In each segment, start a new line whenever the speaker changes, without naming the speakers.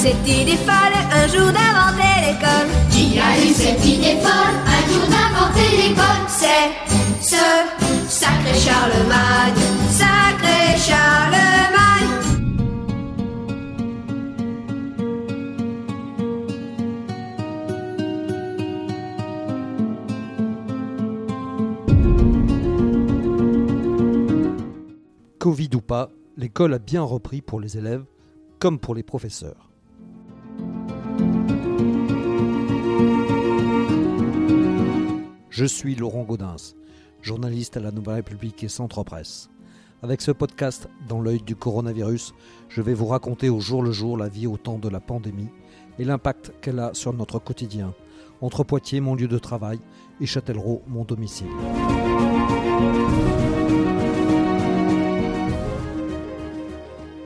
cette idée folle un jour d'inventer l'école
Qui a eu cette idée folle un jour d'inventer l'école?
C'est ce sacré Charlemagne, sacré Charlemagne.
Covid ou pas, l'école a bien repris pour les élèves comme pour les professeurs. Je suis Laurent Gaudens, journaliste à la Nouvelle République et Centre Presse. Avec ce podcast dans l'œil du coronavirus, je vais vous raconter au jour le jour la vie au temps de la pandémie et l'impact qu'elle a sur notre quotidien, entre Poitiers, mon lieu de travail, et Châtellerault, mon domicile.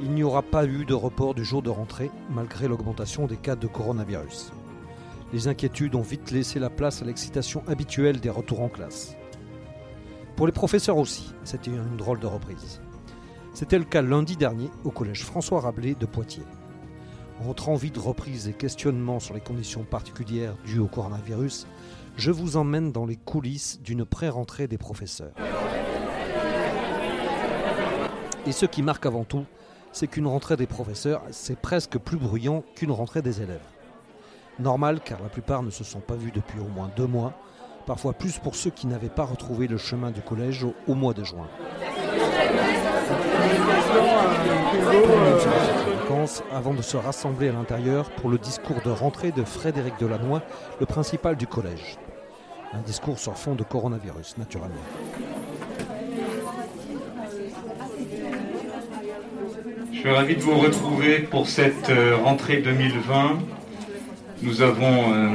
Il n'y aura pas eu de report du jour de rentrée malgré l'augmentation des cas de coronavirus. Les inquiétudes ont vite laissé la place à l'excitation habituelle des retours en classe. Pour les professeurs aussi, c'était une drôle de reprise. C'était le cas lundi dernier au collège François Rabelais de Poitiers. Entre envie de reprise et questionnements sur les conditions particulières dues au coronavirus, je vous emmène dans les coulisses d'une pré-rentrée des professeurs. Et ce qui marque avant tout, c'est qu'une rentrée des professeurs, c'est presque plus bruyant qu'une rentrée des élèves. Normal car la plupart ne se sont pas vus depuis au moins deux mois, parfois plus pour ceux qui n'avaient pas retrouvé le chemin du collège au, au mois de juin. Avant de se rassembler à l'intérieur pour le discours de rentrée de Frédéric Delannoy, le principal du collège. Un discours sur fond de coronavirus, naturellement.
Je suis ravi de vous retrouver pour cette euh, rentrée 2020. Nous avons, euh,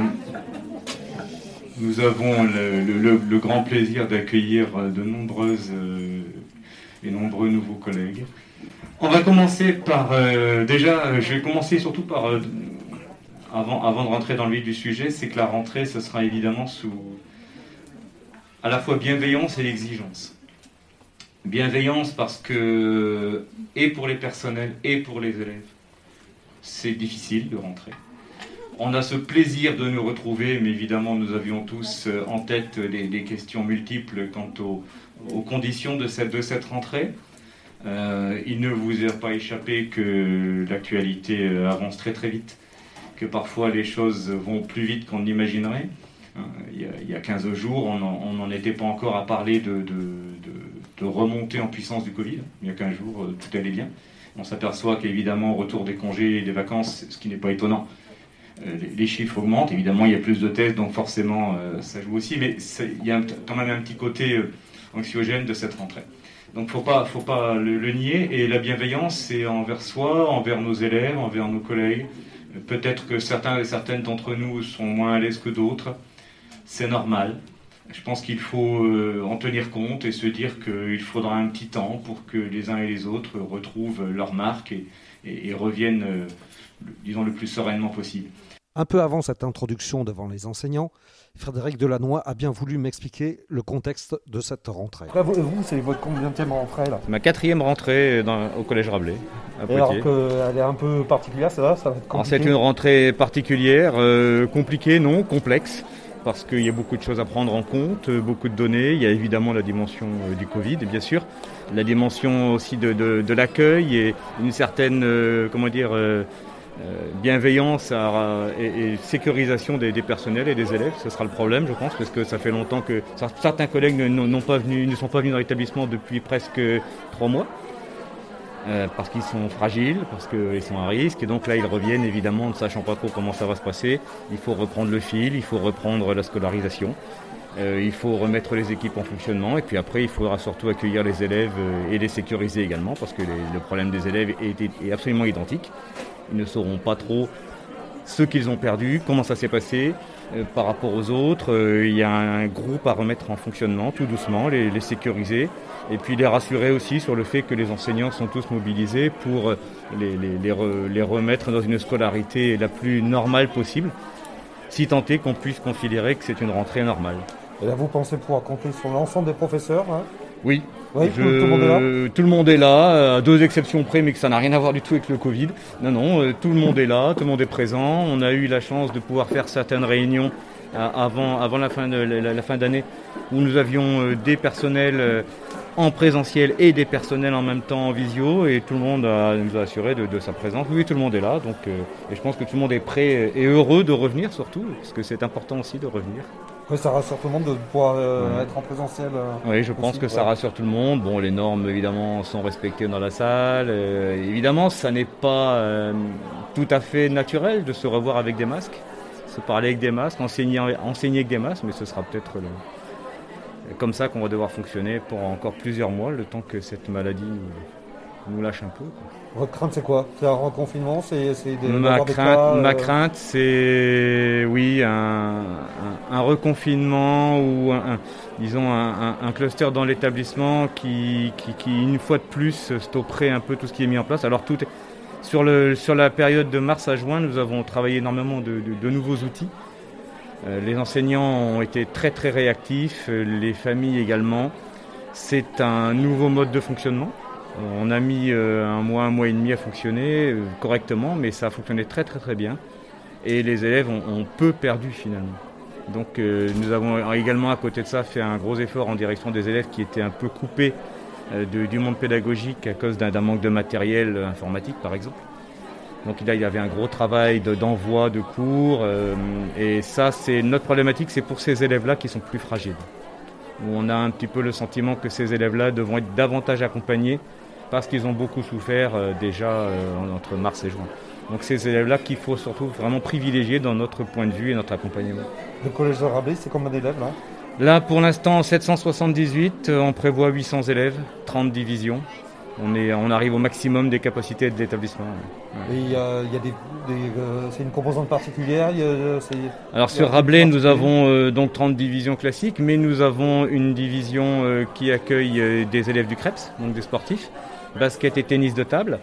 nous avons le, le- grand plaisir d'accueillir euh, de nombreuses euh, et nombreux nouveaux collègues. On va commencer par, déjà, je vais commencer surtout par, avant, avant de rentrer dans le vif du sujet, c'est que la rentrée, ce sera évidemment sous à la fois bienveillance et exigence. Bienveillance parce que, et pour les personnels et pour les élèves, c'est difficile de rentrer. On a ce plaisir de nous retrouver, mais évidemment, nous avions tous euh, en tête des, questions multiples quant aux, conditions de cette, de rentrée. Euh, il ne vous a pas échappé que l'actualité euh, avance très très vite, que parfois les choses vont plus vite qu'on n'imaginerait. Euh, Il y, a, il y a 15 jours, on n'en- était pas encore à parler de, de, remontée en puissance du Covid. Il y a 15 jours, tout allait bien. On s'aperçoit qu'évidemment, au retour des congés et des vacances, ce qui n'est pas étonnant, les, les chiffres augmentent. Évidemment, il y a plus de tests, donc forcément, euh, ça joue aussi. Mais il y a quand même un petit côté euh, anxiogène de cette rentrée. Donc, faut pas, faut pas le, nier. Et la bienveillance, c'est envers soi, envers nos élèves, envers nos collègues. Euh, Peut-être que certains et certaines d'entre nous sont moins à l'aise que d'autres. C'est normal. Je pense qu'il faut euh, en tenir compte et se dire qu'il faudra un petit temps pour que les uns et les autres retrouvent leur marque et, et- reviennent, euh, disons, le plus sereinement possible.
Un peu avant cette introduction devant les enseignants, Frédéric Delannoy a bien voulu m'expliquer le contexte de cette rentrée.
Après, vous, vous, c'est votre combien de rentrée là
C'est ma quatrième rentrée dans- au collège Rabelais, à
Et alors qu'elle est un peu particulière, ça va, ça va être
Alors,
compliqué.
c'est une rentrée particulière, euh, compliquée, non, complexe, parce qu'il y a beaucoup de choses à prendre en compte, euh, beaucoup de données. Il y a évidemment la dimension euh, du Covid, bien sûr, la dimension aussi de, de- de l'accueil et une certaine, euh, comment dire, euh, bienveillance à- et, sécurisation des, personnels et des élèves. Ce sera le problème, je pense, parce que ça fait longtemps que certains collègues ne sont pas venus dans l'établissement depuis presque trois mois. Euh, parce qu'ils sont fragiles, parce qu'ils sont à risque, et donc là ils reviennent évidemment ne sachant pas trop comment ça va se passer. Il faut reprendre le fil, il faut reprendre la scolarisation, euh, il faut remettre les équipes en fonctionnement, et puis après il faudra surtout accueillir les élèves euh, et les sécuriser également, parce que le problème des élèves est, absolument identique. Ils ne sauront pas trop ce qu'ils ont perdu, comment ça s'est passé euh, par rapport aux autres. Il y a un groupe à remettre en fonctionnement tout doucement, les, sécuriser et puis les rassurer aussi sur le fait que les enseignants sont tous mobilisés pour les remettre dans une scolarité la plus normale possible, si tant est qu'on puisse considérer que c'est une rentrée normale.
Et là, vous pensez pouvoir compter sur l'ensemble des professeurs hein,
Oui.
Oui,
Je-
tout, le monde est là
tout le monde est là, à deux exceptions près, mais que ça n'a rien à voir du tout avec le Covid. Non, non, euh, tout le monde est là, tout le monde est présent. On a eu la chance de pouvoir faire certaines réunions euh, avant, avant la fin de la, la fin d'année, où nous avions euh, des personnels en présentiel et des personnels en même temps en visio, et tout le monde a- nous a assuré de, de sa présence. Oui, tout le monde est là, donc euh, et je pense que tout le monde est prêt et heureux de revenir surtout, parce que c'est important aussi de revenir.
Oui, ça rassure tout le monde de pouvoir euh, être en présentiel. euh.
Oui, je pense que ça rassure tout le monde. Bon, les normes, évidemment, sont respectées dans la salle. Euh, évidemment, ça n'est pas tout à fait naturel de se revoir avec des masques, se parler avec des masques, enseigner, enseigner avec des masques, mais ce sera peut-être comme ça qu'on va devoir fonctionner pour encore plusieurs mois, le temps que cette maladie nous, nous lâche un peu. quoi.
Votre crainte, c'est quoi? C'est un reconfinement C'est c'est des-
Ma
des
crainte,
cas,
ma
euh,
crainte, c'est oui un, un, un reconfinement ou un, disons un, cluster dans l'établissement qui, qui, qui, une fois de plus stopperait un peu tout ce qui est mis en place. Alors tout est- sur le sur la période de mars à juin, nous avons travaillé énormément de, de- de nouveaux outils. Euh, les enseignants ont été très très réactifs, euh, les familles également. C'est un nouveau mode de fonctionnement. On a mis euh, un mois, un mois et demi à fonctionner euh, correctement, mais ça a fonctionné très très très bien. Et les élèves ont, peu perdu finalement. Donc euh, nous avons également à côté de ça fait un gros effort en direction des élèves qui étaient un peu coupés du monde pédagogique à cause d'un manque de matériel informatique par exemple. Donc là il y avait un gros travail de- d'envoi de, cours et ça c'est notre problématique, c'est pour ces élèves-là qui sont plus fragiles. Où on a un petit peu le sentiment que ces élèves-là devront être davantage accompagnés parce qu'ils ont beaucoup souffert euh, déjà euh, entre mars et juin. Donc ces élèves-là qu'il faut surtout vraiment privilégier dans notre point de vue et notre accompagnement.
Le collège de Rabelais, c'est combien d'élèves là?
Là pour l'instant 778, euh, on prévoit 800 élèves, 30 divisions. On, est, on arrive au maximum des capacités de l'établissement.
Et il y a, des, des, euh, c'est une composante particulière. y a,
Alors sur Rabelais, nous avons euh, donc 30 divisions classiques, mais nous avons une division qui accueille des élèves du CREPS, donc des sportifs, basket et tennis de table.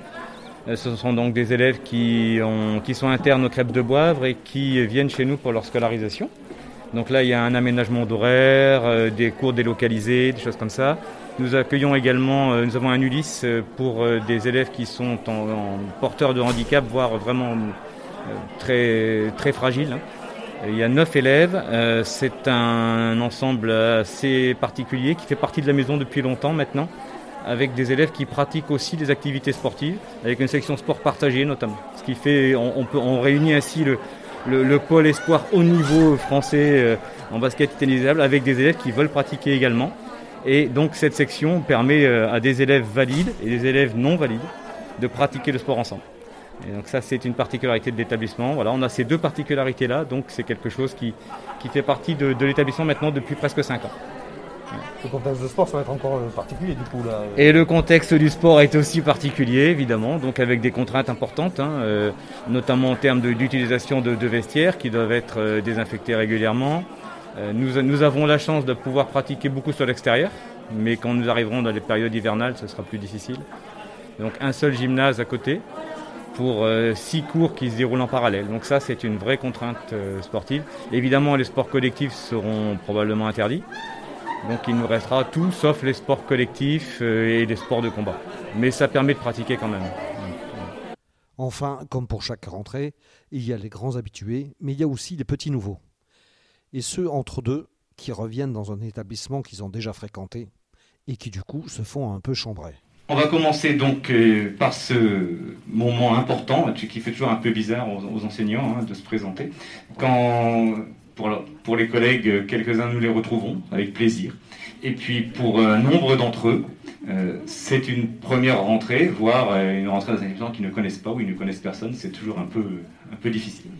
Euh, ce sont donc des élèves qui, ont, qui sont internes au CREPS de Boivre et qui viennent chez nous pour leur scolarisation. Donc là, il y a un aménagement d'horaire, euh, des cours délocalisés, des choses comme ça. Nous accueillons également, euh, nous avons un Ulysse pour des élèves qui sont en, en porteurs de handicap, voire vraiment très, très fragiles. hein. Il y a neuf élèves. c'est un ensemble assez particulier qui fait partie de la maison depuis longtemps maintenant, avec des élèves qui pratiquent aussi des activités sportives, avec une section sport partagée notamment. Ce qui fait, on, réunit ainsi le, le, le pôle espoir haut niveau français euh, en basket et tennis de table avec des élèves qui veulent pratiquer également. Et donc cette section permet euh, à des élèves valides et des élèves non valides de pratiquer le sport ensemble. Et donc ça, c'est une particularité de l'établissement. Voilà, on a ces deux particularités-là, donc c'est quelque chose qui, qui fait partie de, de l'établissement maintenant depuis presque 5 ans.
Le contexte de sport, ça va être encore euh, particulier du coup là.
Et le contexte du sport est aussi particulier, évidemment, donc avec des contraintes importantes, hein, euh, notamment en termes d'utilisation de, vestiaires qui doivent être euh, désinfectés régulièrement. Euh, nous, avons la chance de pouvoir pratiquer beaucoup sur l'extérieur, mais quand nous arriverons dans les périodes hivernales, ce sera plus difficile. Donc un seul gymnase à côté pour euh, six cours qui se déroulent en parallèle. Donc ça, c'est une vraie contrainte euh, sportive. Évidemment, les sports collectifs seront probablement interdits. Donc il nous restera tout sauf les sports collectifs euh, et les sports de combat. Mais ça permet de pratiquer quand même.
Enfin, comme pour chaque rentrée, il y a les grands habitués, mais il y a aussi les petits nouveaux. Et ceux entre deux qui reviennent dans un établissement qu'ils ont déjà fréquenté et qui du coup se font un peu chambrer.
On va commencer donc euh, par ce moment important, qui fait toujours un peu bizarre aux, aux enseignants hein, de se présenter. Quand, pour, les collègues, euh, quelques-uns nous les retrouvons avec plaisir. Et puis pour un nombre d'entre eux, euh, c'est une première rentrée, voire euh, une rentrée dans un établissement qu'ils ne connaissent pas ou ils ne connaissent personne, c'est toujours un peu, un peu difficile.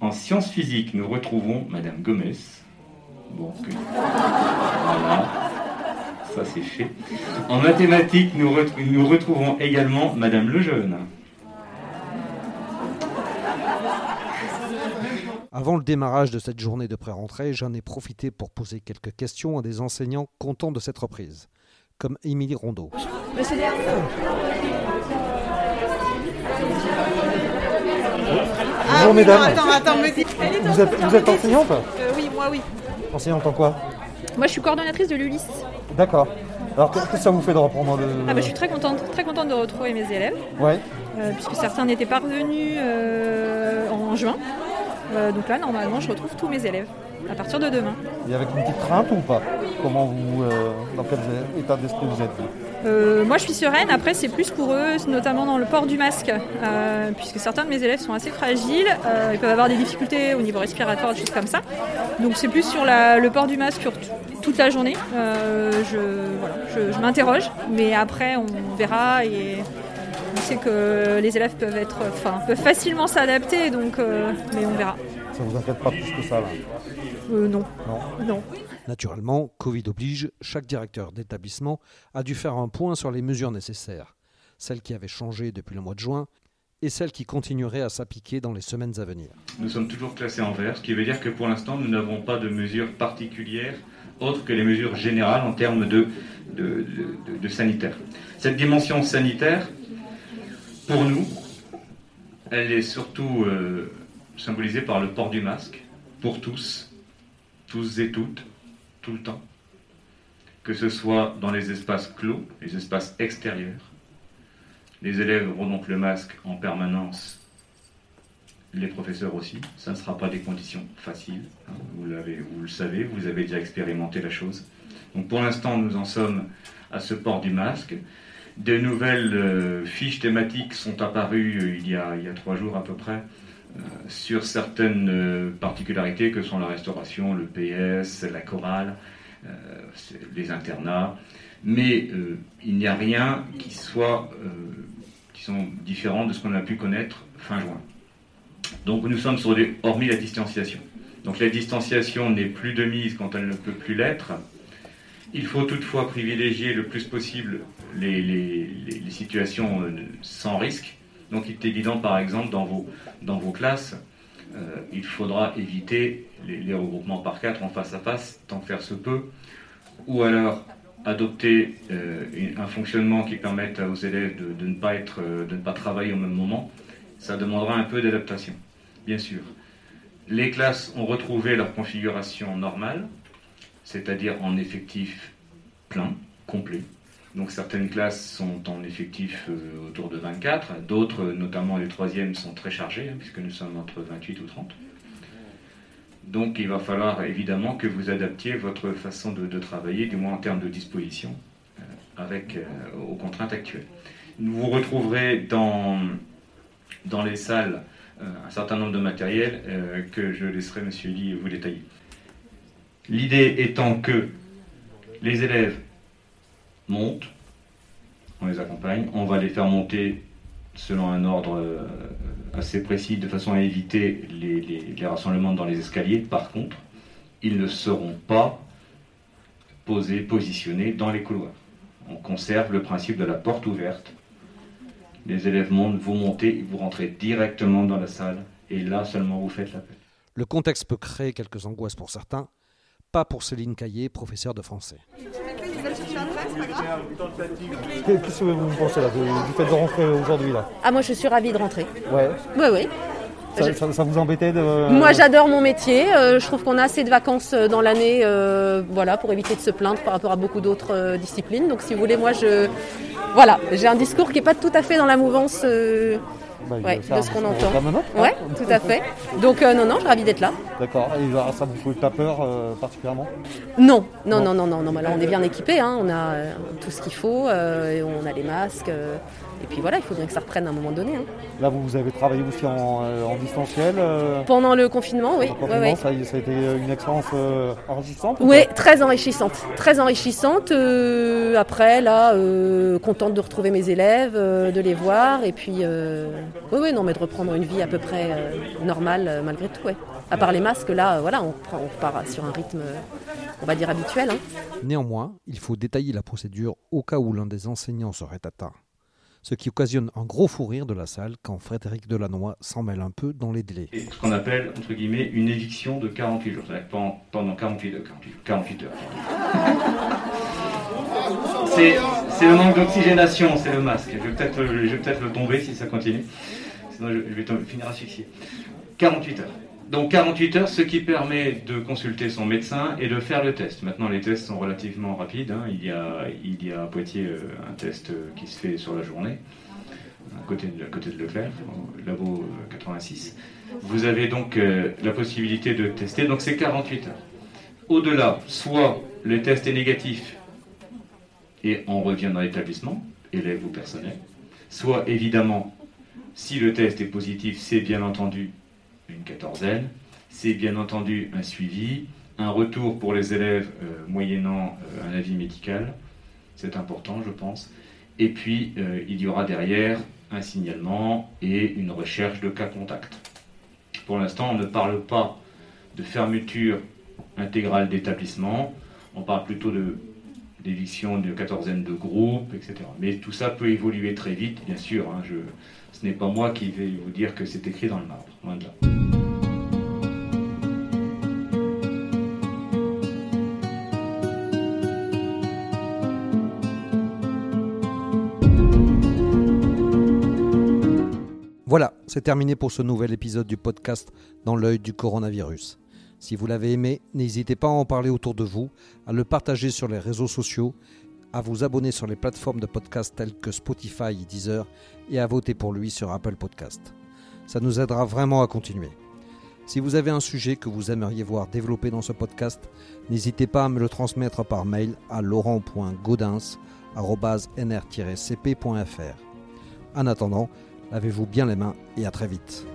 En sciences physiques, nous retrouvons Madame Gomez. Bon, que- voilà. Ça, c'est fait. En mathématiques, nous, nous retrouvons également Madame Lejeune.
Avant le démarrage de cette journée de pré-rentrée, j'en ai profité pour poser quelques questions à des enseignants contents de cette reprise, comme Émilie Rondeau.
Bonjour mesdames.
Ah Attends, attends.
Vous êtes, vous êtes enseignante
Euh, oui, moi oui.
Enseignante en quoi?
Moi je suis coordonnatrice de l'ULIS.
D'accord. Alors qu'est-ce que ça vous fait de reprendre le...
Ah bah, je suis très contente, très contente de retrouver mes élèves,
Ouais.
euh, puisque certains n'étaient pas revenus euh, en juin. Euh, donc là, normalement, je retrouve tous mes élèves à partir de demain.
Et avec une petite crainte ou pas? Comment vous, euh, dans quel état d'esprit vous êtes
Euh, moi, je suis sereine. Après, c'est plus pour eux, notamment dans le port du masque, euh, puisque certains de mes élèves sont assez fragiles. euh, ils peuvent avoir des difficultés au niveau respiratoire, des choses comme ça. Donc, c'est plus sur la- le port du masque sur toute la journée. Je voilà, je, je m'interroge, mais après, on verra et on sait que les élèves peuvent être, enfin, peuvent facilement s'adapter. Donc, euh, mais on verra.
Ça vous inquiète pas plus que ça là
Euh, non,
Non.
non.
Naturellement, Covid oblige, chaque directeur d'établissement a dû faire un point sur les mesures nécessaires, celles qui avaient changé depuis le mois de juin et celles qui continueraient à s'appliquer dans les semaines à venir.
Nous sommes toujours classés en vert, ce qui veut dire que pour l'instant, nous n'avons pas de mesures particulières autres que les mesures générales en termes de, de, de- de- de sanitaire. Cette dimension sanitaire, pour nous, elle est surtout euh, symbolisée par le port du masque, pour tous, tous et toutes, tout le temps. Que ce soit dans les espaces clos, les espaces extérieurs. Les élèves auront donc le masque en permanence les professeurs aussi. Ça ne sera pas des conditions faciles. hein. Vous, l'avez, vous le savez, vous avez déjà expérimenté la chose. Donc pour l'instant, nous en sommes à ce port du masque. De nouvelles euh, fiches thématiques sont apparues euh, il, y a, trois jours à peu près euh, sur certaines particularités que sont la restauration, le PS, la chorale, les internats. Mais il n'y a rien qui soit qui sont de ce qu'on a pu connaître fin juin. Donc nous sommes sur des, hormis la distanciation. Donc la distanciation n'est plus de mise quand elle ne peut plus l'être. Il faut toutefois privilégier le plus possible les, situations euh, sans risque. Donc il est évident par exemple dans vos, classes, euh, il faudra éviter les, regroupements par quatre en face à face, tant faire se peut, ou alors adopter euh, un fonctionnement qui permette aux élèves ne pas être, de ne pas travailler au même moment ça demandera un peu d'adaptation, bien sûr. Les classes ont retrouvé leur configuration normale, c'est-à-dire en effectif plein, complet. Donc certaines classes sont en effectif euh, autour de 24, d'autres, notamment les troisièmes, sont très chargées, hein, puisque nous sommes entre 28 ou 30. Donc il va falloir évidemment que vous adaptiez votre façon de, travailler, du moins en termes de disposition, euh, avec, euh, aux contraintes actuelles. Vous retrouverez dans, dans les salles un certain nombre de matériel euh, que je laisserai M. Lee vous détailler. L'idée étant que les élèves montent, on les accompagne, on va les faire monter selon un ordre euh, assez précis de façon à éviter les, rassemblements dans les escaliers. Par contre, ils ne seront pas posés, positionnés dans les couloirs. On conserve le principe de la porte ouverte les élèves montent, vous montez, vous rentrez directement dans la salle, et là seulement vous faites l'appel.
Le contexte peut créer quelques angoisses pour certains, pas pour Céline Caillé, professeure de français.
Qu'est-ce que vous pensez là, du fait de rentrer aujourd'hui là?
Ah, moi, je suis ravie de rentrer.
Ouais.
Oui, oui.
Ça, ça- ça vous embêtait de.
Moi, j'adore mon métier. Euh, je trouve qu'on a assez de vacances euh, dans l'année, euh, voilà, pour éviter de se plaindre par rapport à beaucoup d'autres euh, disciplines. Donc, si vous voulez, moi, je, voilà, j'ai un discours qui est pas tout à fait dans la mouvance euh,
Bah,
ouais, de ce qu'on
on
entend. Ouais, tout à fait. Donc, euh, non, non, je suis ravie d'être là.
D'accord. Et alors, ça vous fait pas peur euh, particulièrement
Non, non, non, non, non, non. mais là, on est bien équipés. Hein. On a euh, tout ce qu'il faut. euh, et on a les masques. euh, et puis voilà, il faut bien que ça reprenne à un moment donné. hein.
Là, vous, vous avez travaillé aussi en, euh, en distanciel. euh,
Pendant le confinement, oui. ouais,
confinement,
ouais.
Ça, a- ça a été une expérience euh, enrichissante ou
Oui, très enrichissante. Très enrichissante. Euh, après, là, euh, contente de retrouver mes élèves, euh, de les voir. Et puis, euh, oui, oui, non, mais de reprendre une vie à peu près euh, normale malgré tout, ouais. À part les masques, là, euh, voilà, on, prend- on repart sur un rythme, euh, on va dire, habituel. hein.
Néanmoins, il faut détailler la procédure au cas où l'un des enseignants serait atteint. Ce qui occasionne un gros fou rire de la salle quand Frédéric Delannoy s'en mêle un peu dans les délais.
Et ce qu'on appelle, entre guillemets, une éviction de 48 jours, c'est-à-dire pendant, pendant 48, heures, 48, 48 heures. C'est c'est le manque d'oxygénation, c'est le masque. Je vais peut-être le, je vais peut-être le tomber si ça continue, sinon je, je vais tom- finir asphyxié. 48 heures. Donc 48 heures, ce qui permet de consulter son médecin et de faire le test. Maintenant, les tests sont relativement rapides. hein. Il, y a, il y a à Poitiers euh, un test euh, qui se fait sur la journée, à côté de, Leclerc, au labo euh, 86. Vous avez donc euh, la possibilité de tester, donc c'est 48 heures. Au-delà, soit le test est négatif et on revient dans l'établissement, élève ou personnel, soit évidemment, si le test est positif, c'est bien entendu une quatorzaine, c'est bien entendu un suivi, un retour pour les élèves euh, moyennant euh, un avis médical, c'est important je pense, et puis euh, il y aura derrière un signalement et une recherche de cas contact. Pour l'instant, on ne parle pas de fermeture intégrale d'établissement, on parle plutôt de d'éviction de quatorzaine de groupes, etc. Mais tout ça peut évoluer très vite, bien sûr. hein, je, ce n'est pas moi qui vais vous dire que c'est écrit dans le marbre.
Voilà, c'est terminé pour ce nouvel épisode du podcast Dans l'œil du coronavirus. Si vous l'avez aimé, n'hésitez pas à en parler autour de vous, à le partager sur les réseaux sociaux, à vous abonner sur les plateformes de podcast telles que Spotify et Deezer et à voter pour lui sur Apple Podcast. Ça nous aidera vraiment à continuer. Si vous avez un sujet que vous aimeriez voir développé dans ce podcast, n'hésitez pas à me le transmettre par mail à laurent.gaudens.nr-cp.fr. En attendant, lavez-vous bien les mains et à très vite.